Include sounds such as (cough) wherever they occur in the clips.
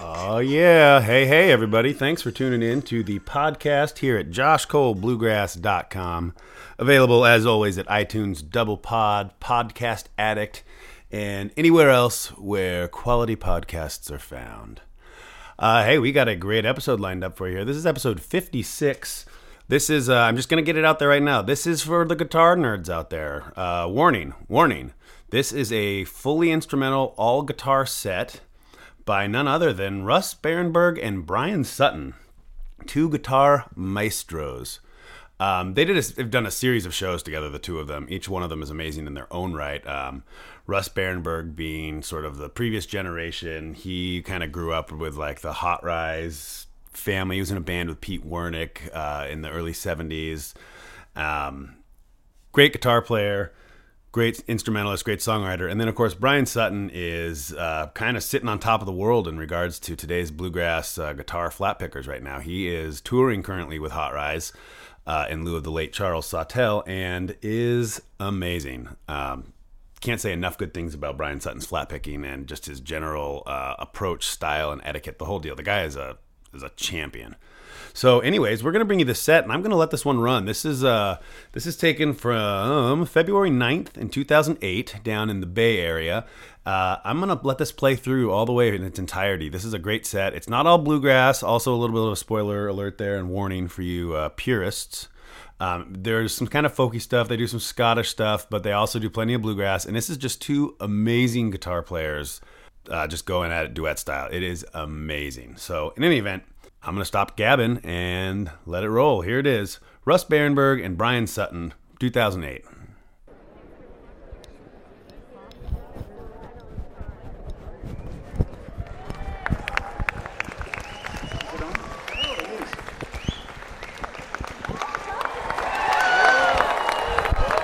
Oh, yeah. Hey, hey, everybody. Thanks for tuning in to the podcast here at joshcolebluegrass.com. Available, as always, at iTunes, Double Pod, Podcast Addict, and anywhere else where quality podcasts are found. Uh, hey, we got a great episode lined up for you here. This is episode 56. This is, uh, I'm just going to get it out there right now. This is for the guitar nerds out there. Uh, warning, warning. This is a fully instrumental, all guitar set by none other than Russ Barenberg and Bryan Sutton, two guitar maestros. Um, they did a, they've done a series of shows together, the two of them. Each one of them is amazing in their own right. Um, Russ Barenberg being sort of the previous generation, he kind of grew up with like the Hot Rize family. He was in a band with Pete Wernick uh, in the early 70s. Um, great guitar player, great instrumentalist, great songwriter. And then, of course, Bryan Sutton is uh, kind of sitting on top of the world in regards to today's bluegrass uh, guitar flat pickers right now. He is touring currently with Hot Rize uh, in lieu of the late Charles Sawtelle and is amazing. Um, can't say enough good things about Bryan Sutton's flat picking and just his general uh, approach, style, and etiquette. The whole deal. The guy is a is a champion. So, anyways, we're gonna bring you the set, and I'm gonna let this one run. This is uh, this is taken from February 9th in 2008, down in the Bay Area. Uh, I'm gonna let this play through all the way in its entirety. This is a great set. It's not all bluegrass. Also, a little bit of a spoiler alert there and warning for you uh, purists. Um, there's some kind of folky stuff. They do some Scottish stuff, but they also do plenty of bluegrass. And this is just two amazing guitar players uh, just going at it duet style. It is amazing. So, in any event, I'm going to stop gabbing and let it roll. Here it is Russ Barenberg and Bryan Sutton, 2008.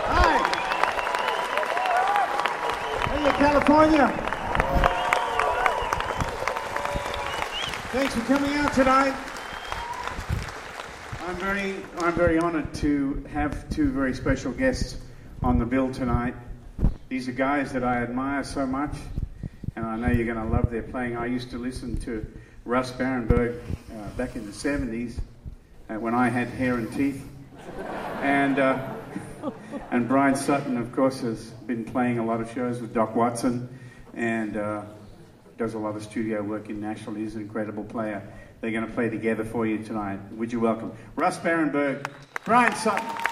Hi. Hey, California. Thanks for coming out tonight. I'm very, I'm very honored to have two very special guests on the bill tonight. These are guys that I admire so much, and I know you're going to love their playing. I used to listen to Russ Barenberg uh, back in the 70s uh, when I had hair and teeth. And uh, and Bryan Sutton, of course, has been playing a lot of shows with Doc Watson and uh, does a lot of studio work in Nashville. He's an incredible player. They're going to play together for you tonight. Would you welcome Russ Barenberg, Bryan Sutton?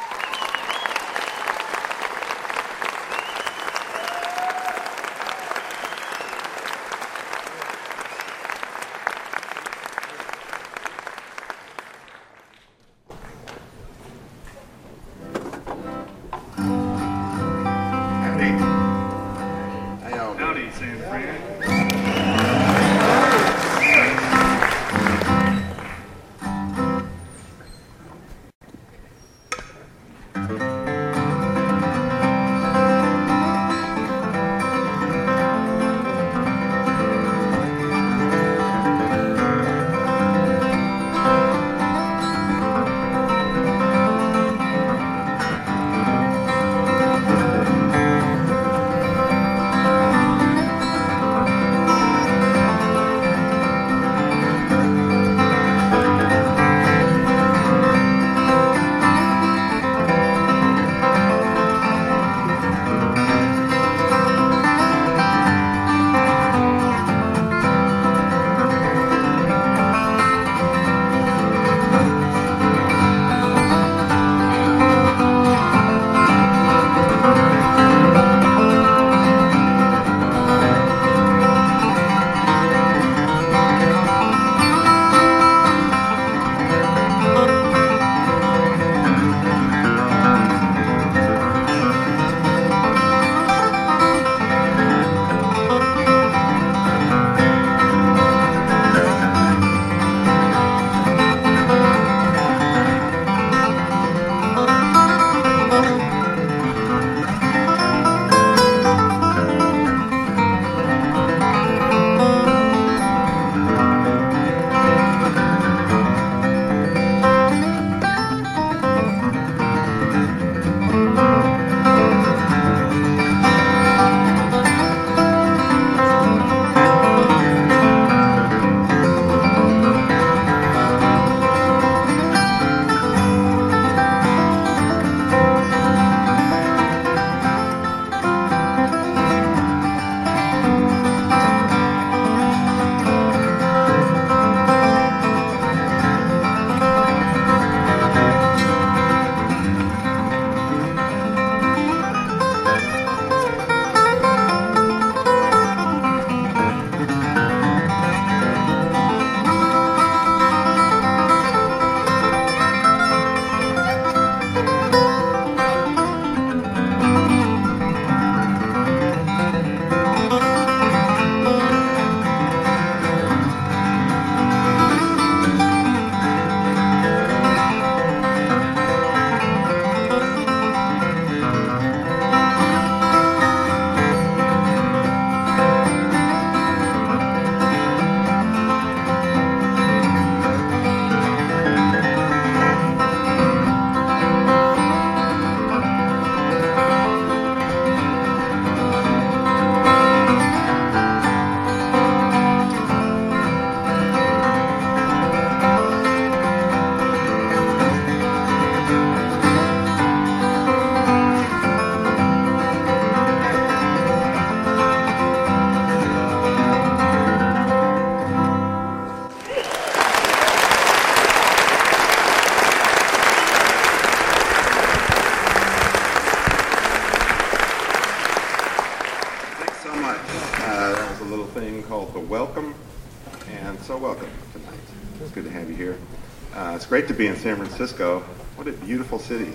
Great to be in San Francisco. What a beautiful city.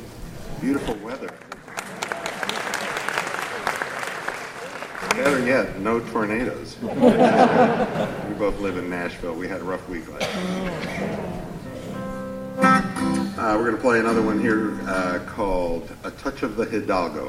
Beautiful weather. Better yet, no tornadoes. we both live in Nashville. We had a rough week last uh, we're going to play another one here uh, called A Touch of the Hidalgo.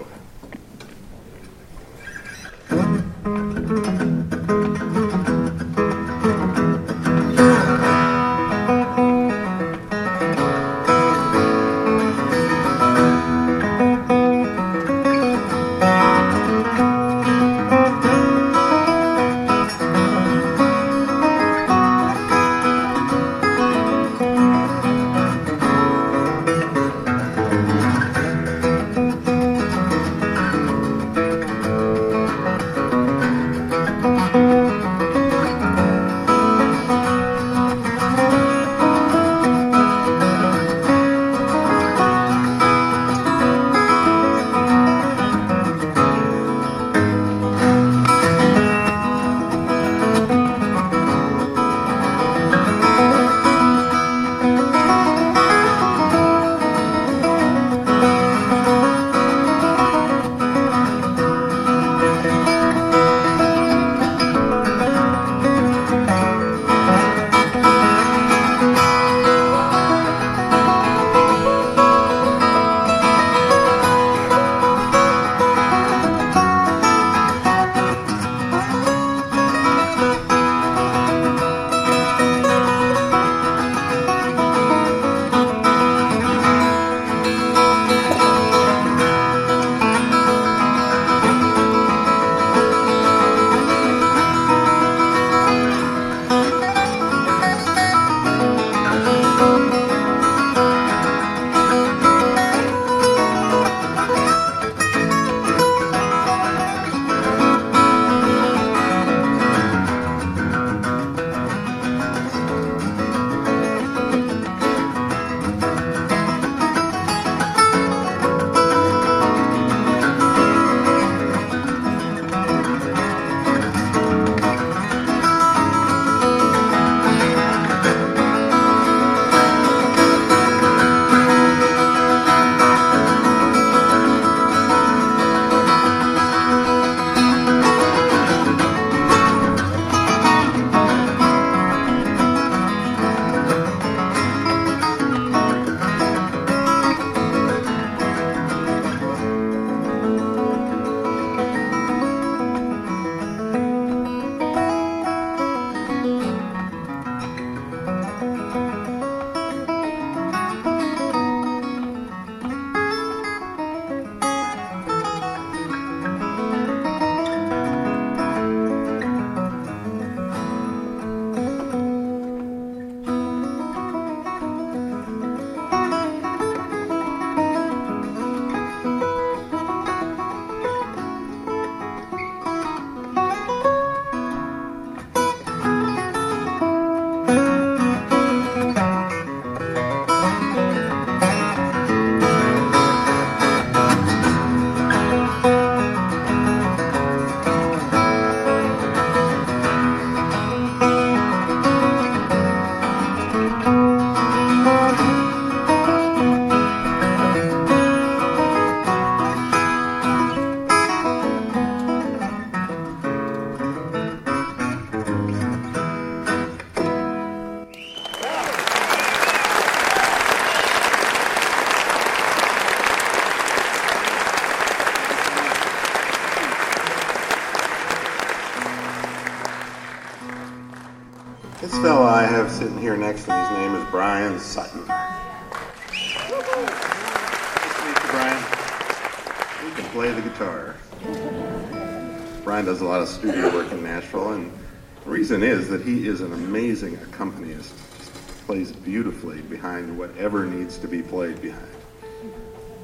Reason is that he is an amazing accompanist. Just plays beautifully behind whatever needs to be played behind.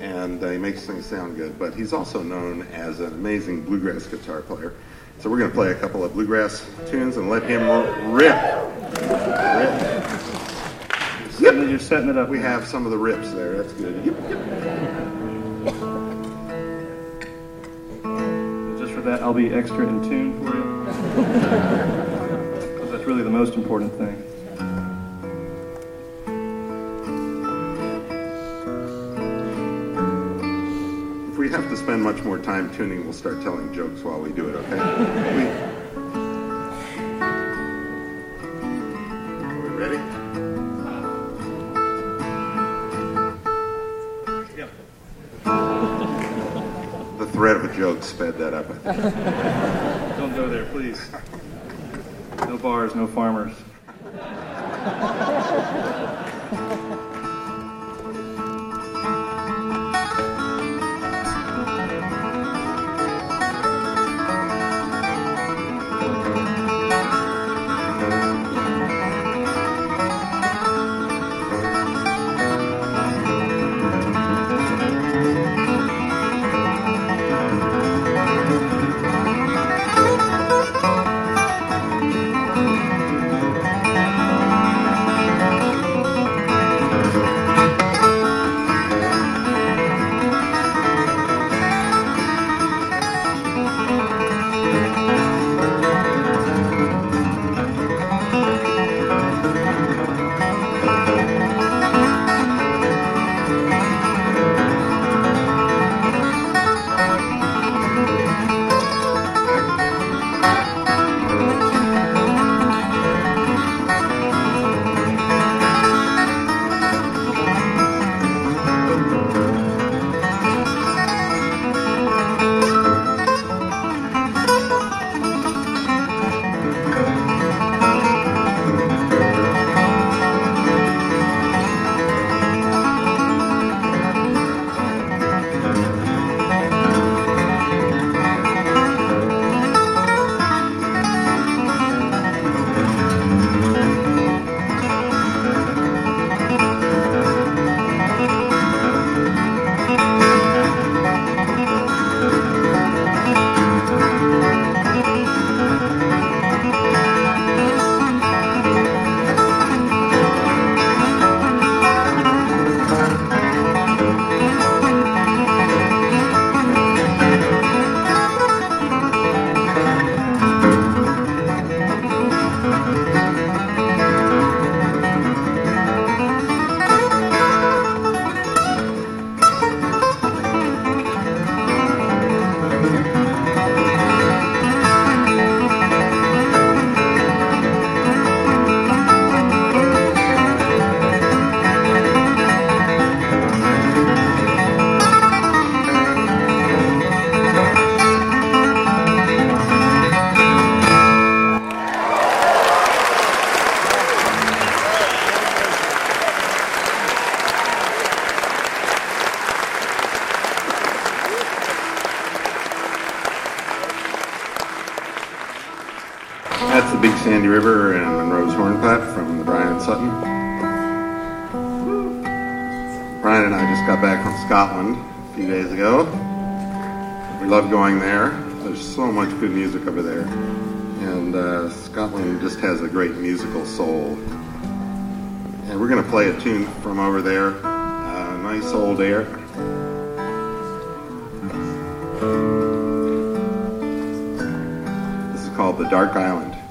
And uh, he makes things sound good, but he's also known as an amazing bluegrass guitar player. So we're going to play a couple of bluegrass tunes and let him rip. Rip. Setting, you're setting it up. We have some of the rips there. That's good. Yep, yep. Just for that, I'll be extra in tune for you. (laughs) Because that's really the most important thing. If we have to spend much more time tuning, we'll start telling jokes while we do it, okay? (laughs) We- Are we ready? The thread of a joke sped that up. Don't go there, please. Bars, no farmers. (laughs) Big Sandy River and Monroe's Hornpipe from the Bryan Sutton. Bryan and I just got back from Scotland a few days ago. We love going there. There's so much good music over there. And uh, Scotland just has a great musical soul. And we're going to play a tune from over there. Uh, nice old air. This is called The Dark Island.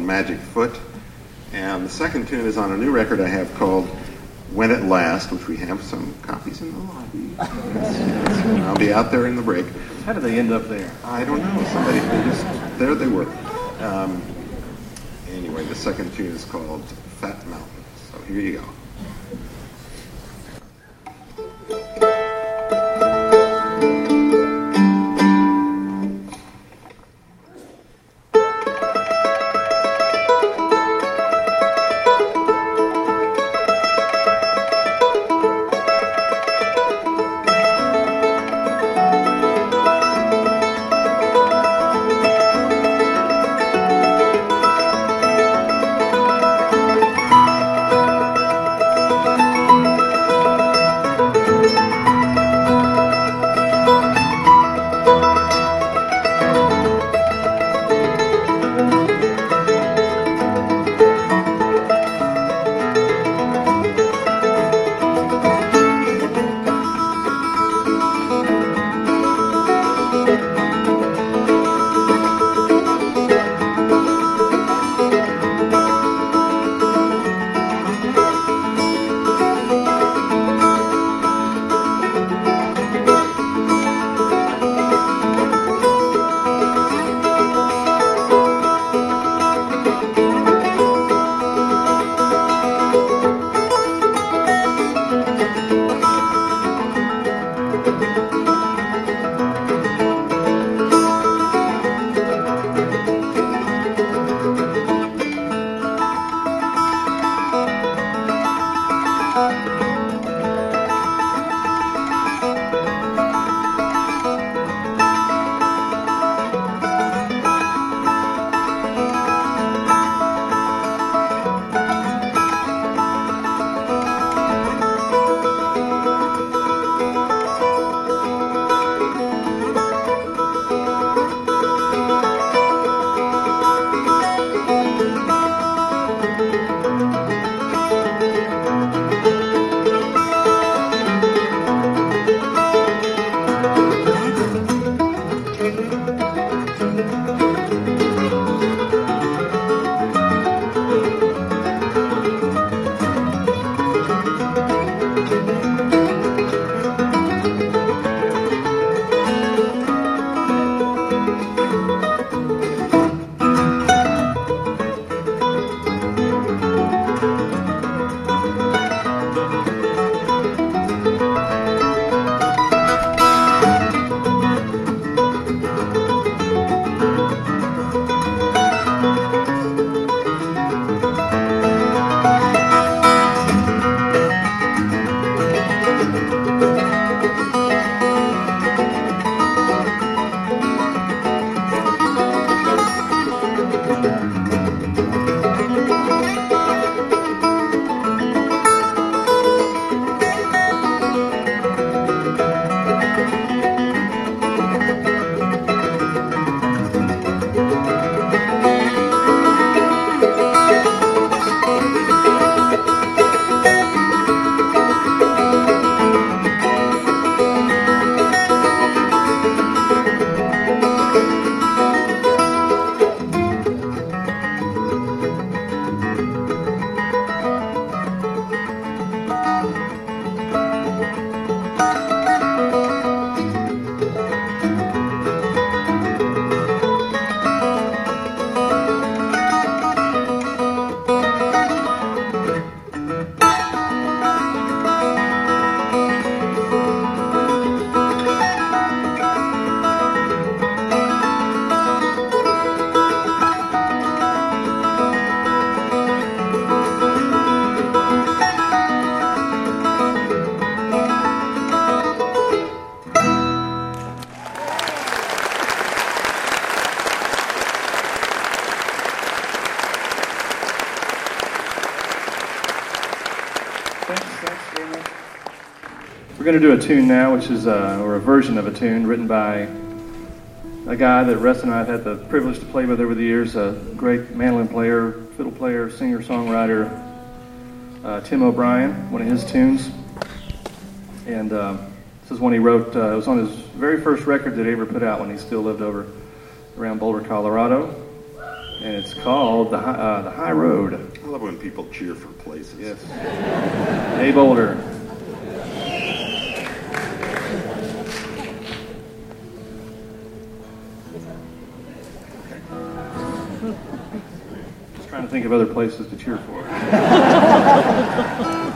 Called Magic Foot. And the second tune is on a new record I have called When at Last, which we have some copies in the lobby. (laughs) I'll be out there in the break. How did they end up there? I don't know. Somebody they just there they were. Um, anyway, the second tune is called Fat Mountain. So here you go. Going to do a tune now, which is uh, or a version of a tune written by a guy that Russ and I have had the privilege to play with over the years. A great mandolin player, fiddle player, singer, songwriter, uh, Tim O'Brien. One of his tunes, and uh, this is one he wrote. Uh, it was on his very first record that he ever put out when he still lived over around Boulder, Colorado, and it's called the High, uh, the High Road. I love when people cheer for places. Yes. Hey, Boulder. Of other places to cheer for. (laughs)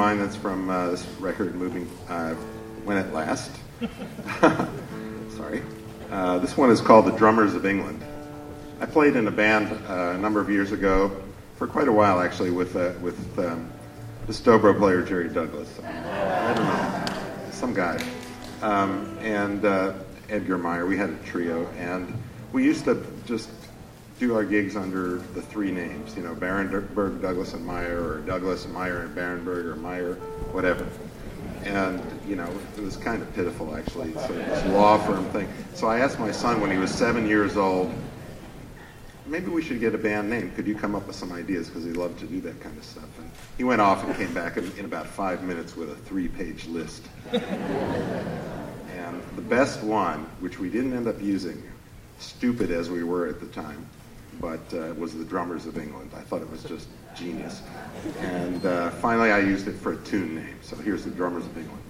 mine that's from uh, this record, Moving uh, When at Last. (laughs) Sorry. Uh, this one is called The Drummers of England. I played in a band uh, a number of years ago, for quite a while actually, with, uh, with um, the Dobro player Jerry Douglas. I don't know, some guy. Um, and uh, Edgar Meyer. We had a trio, and we used to just do our gigs under the three names, you know, Barenberg, Douglas, and Meyer, or Douglas, Meyer, and Barenberg, or Meyer, whatever. And, you know, it was kind of pitiful, actually, this law firm thing. So I asked my son when he was seven years old, maybe we should get a band name. Could you come up with some ideas? Because he loved to do that kind of stuff. And he went off and came back in, in about five minutes with a three-page list. and the best one, which we didn't end up using, stupid as we were at the time, but uh, was the Drummers of England. I thought it was just genius. And uh, finally, I used it for a tune name. So here's the Drummers of England.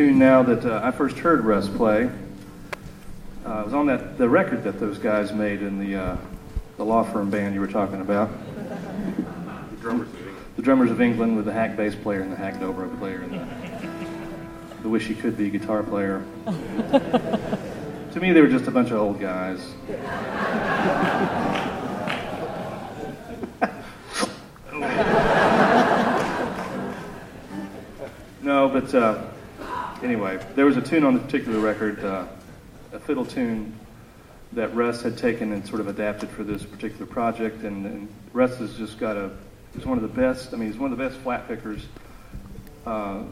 Now that uh, I first heard Russ play. Uh, I was on that the record that those guys made in the uh, the law firm band you were talking about. The drummers of England. The drummers of England with the hack bass player and the hack dobro player and the, the wish he could be guitar player. to me, they were just a bunch of old guys. (laughs) no, but uh, anyway, there was a tune on the particular record, uh, a fiddle tune that Russ had taken and sort of adapted for this particular project. And, and Russ has just got a, he's one of the best, I mean, he's one of the best flat pickers uh,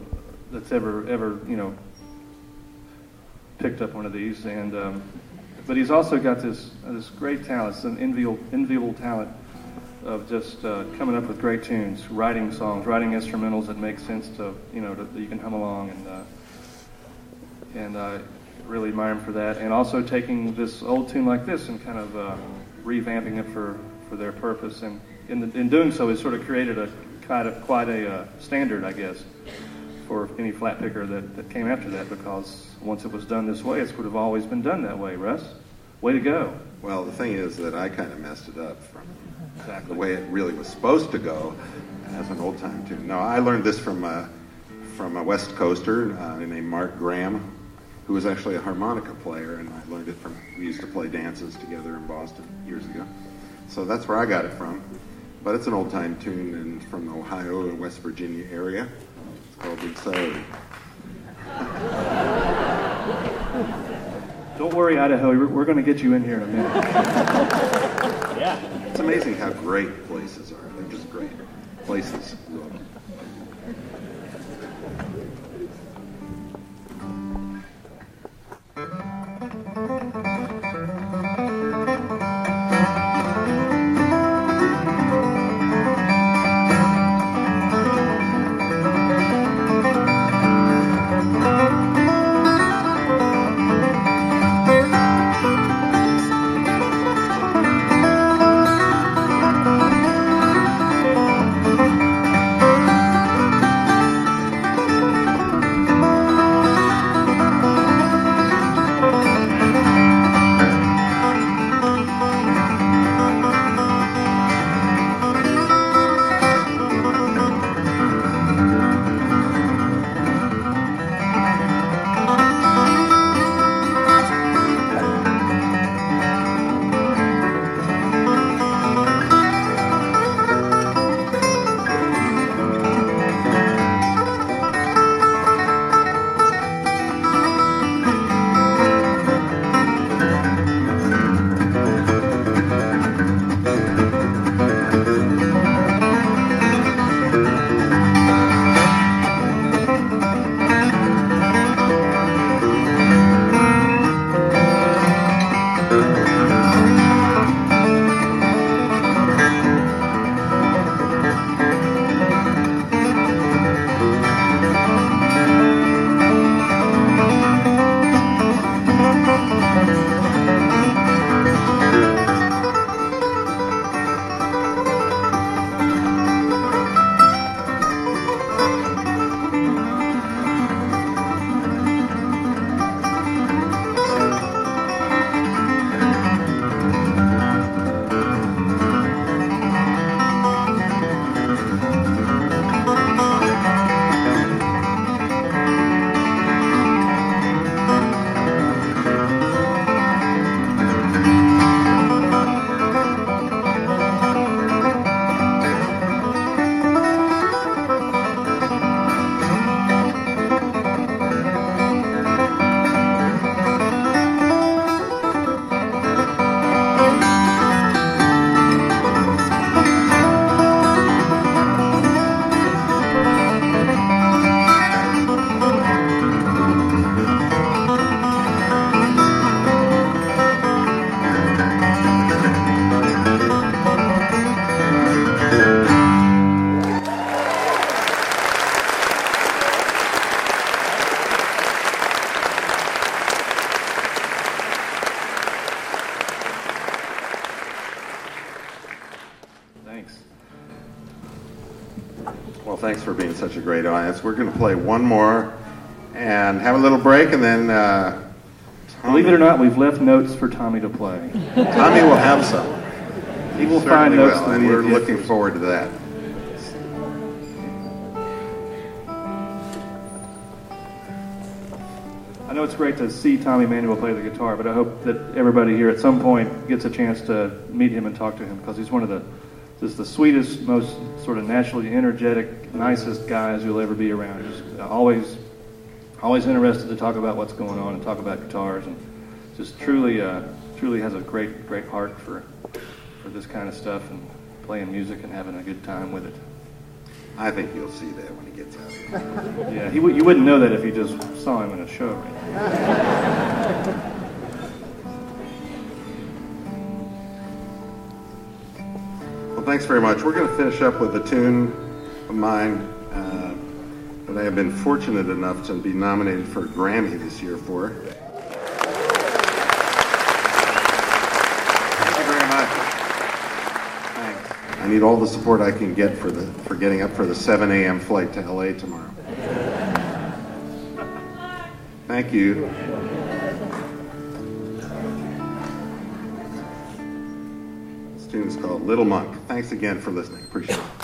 that's ever, ever, you know, picked up one of these. And, um, but he's also got this, this great talent, it's an enviable, enviable talent of just uh, coming up with great tunes, writing songs, writing instrumentals that make sense to, you know, to, that you can hum along. And, uh, and I really admire him for that. And also taking this old tune like this and kind of uh, revamping it for, for their purpose. And in, the, in doing so, it sort of created a kind of quite a uh, standard, I guess, for any flat picker that, that came after that. Because once it was done this way, it would have always been done that way. Russ, way to go! Well, the thing is that I kind of messed it up from Exactly. the way it really was supposed to go as an old time tune. No, I learned this from a, from a West Coaster uh, named Mark Graham, who was actually a harmonica player, and I learned it from. We used to play dances together in Boston years ago, so that's where I got it from. But it's an old time tune and from the Ohio and West Virginia area. It's called Big Celery. (laughs) Don't worry, Idaho. We're, we're going to get you in here in a minute. (laughs) Yeah. It's amazing how great places are. They're just great places. We're going to play one more and have a little break, and then uh, Believe it or not, we've left notes for Tommy to play. (laughs) Tommy will have some. He will find notes will, and we we're looking forward to that. I know it's great to see Tommy Emmanuel play the guitar, but I hope that everybody here at some point gets a chance to meet him and talk to him because he's one of the just the sweetest, most sort of naturally energetic, nicest guys you'll ever be around. Just always, always interested to talk about what's going on and talk about guitars, and just truly, uh, truly has a great, great heart for for this kind of stuff and playing music and having a good time with it. I think you'll see that when he gets out here. (laughs) Yeah, he, wou- you wouldn't know that if you just saw him in a show. Right? Well, thanks very much. We're going to finish up with a tune of mine uh, that I have been fortunate enough to be nominated for a Grammy this year for. Thank you very much. Thanks. I need all the support I can get for the for getting up for the 7 a.m. flight to LA tomorrow. Thank you. This tune is called Little Monk. Thanks again for listening. Appreciate it.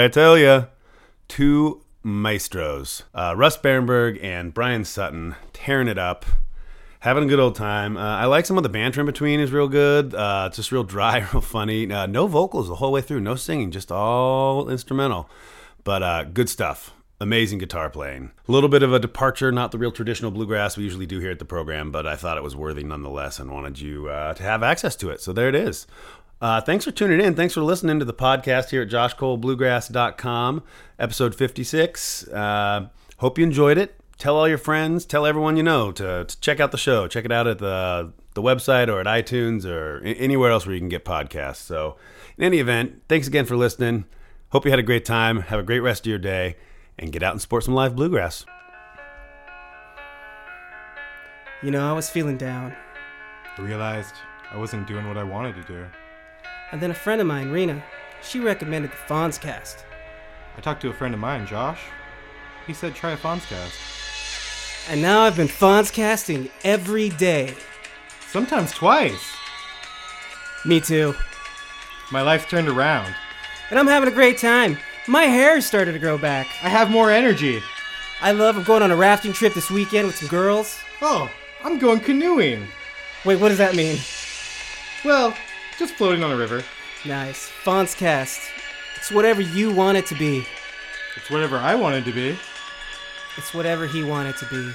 I tell you? Two maestros, uh, Russ Barenberg and Bryan Sutton, tearing it up, having a good old time. Uh, I like some of the banter in between is real good. Uh, it's just real (laughs) dry, real funny. Uh, no vocals the whole way through, no singing, just all instrumental. But uh, good stuff. Amazing guitar playing. A little bit of a departure, not the real traditional bluegrass we usually do here at the program, but I thought it was worthy nonetheless and wanted you uh, to have access to it. So there it is. Uh, thanks for tuning in. Thanks for listening to the podcast here at joshcolebluegrass.com, episode 56. Uh, hope you enjoyed it. Tell all your friends, tell everyone you know to, to check out the show. Check it out at the, the website or at iTunes or anywhere else where you can get podcasts. So, in any event, thanks again for listening. Hope you had a great time. Have a great rest of your day and get out and support some live bluegrass. You know, I was feeling down. I realized I wasn't doing what I wanted to do. And then a friend of mine, Rena, she recommended the Fonzcast. I talked to a friend of mine, Josh. He said try a Fonzcast. And now I've been Fonzcasting every day. Sometimes twice. Me too. My life turned around. And I'm having a great time. My hair started to grow back. I have more energy. I love I'm going on a rafting trip this weekend with some girls. Oh, I'm going canoeing. Wait, what does that mean? Well, just floating on a river. Nice. Fonzcast. It's whatever you want it to be. It's whatever I wanted to be. It's whatever he wanted to be.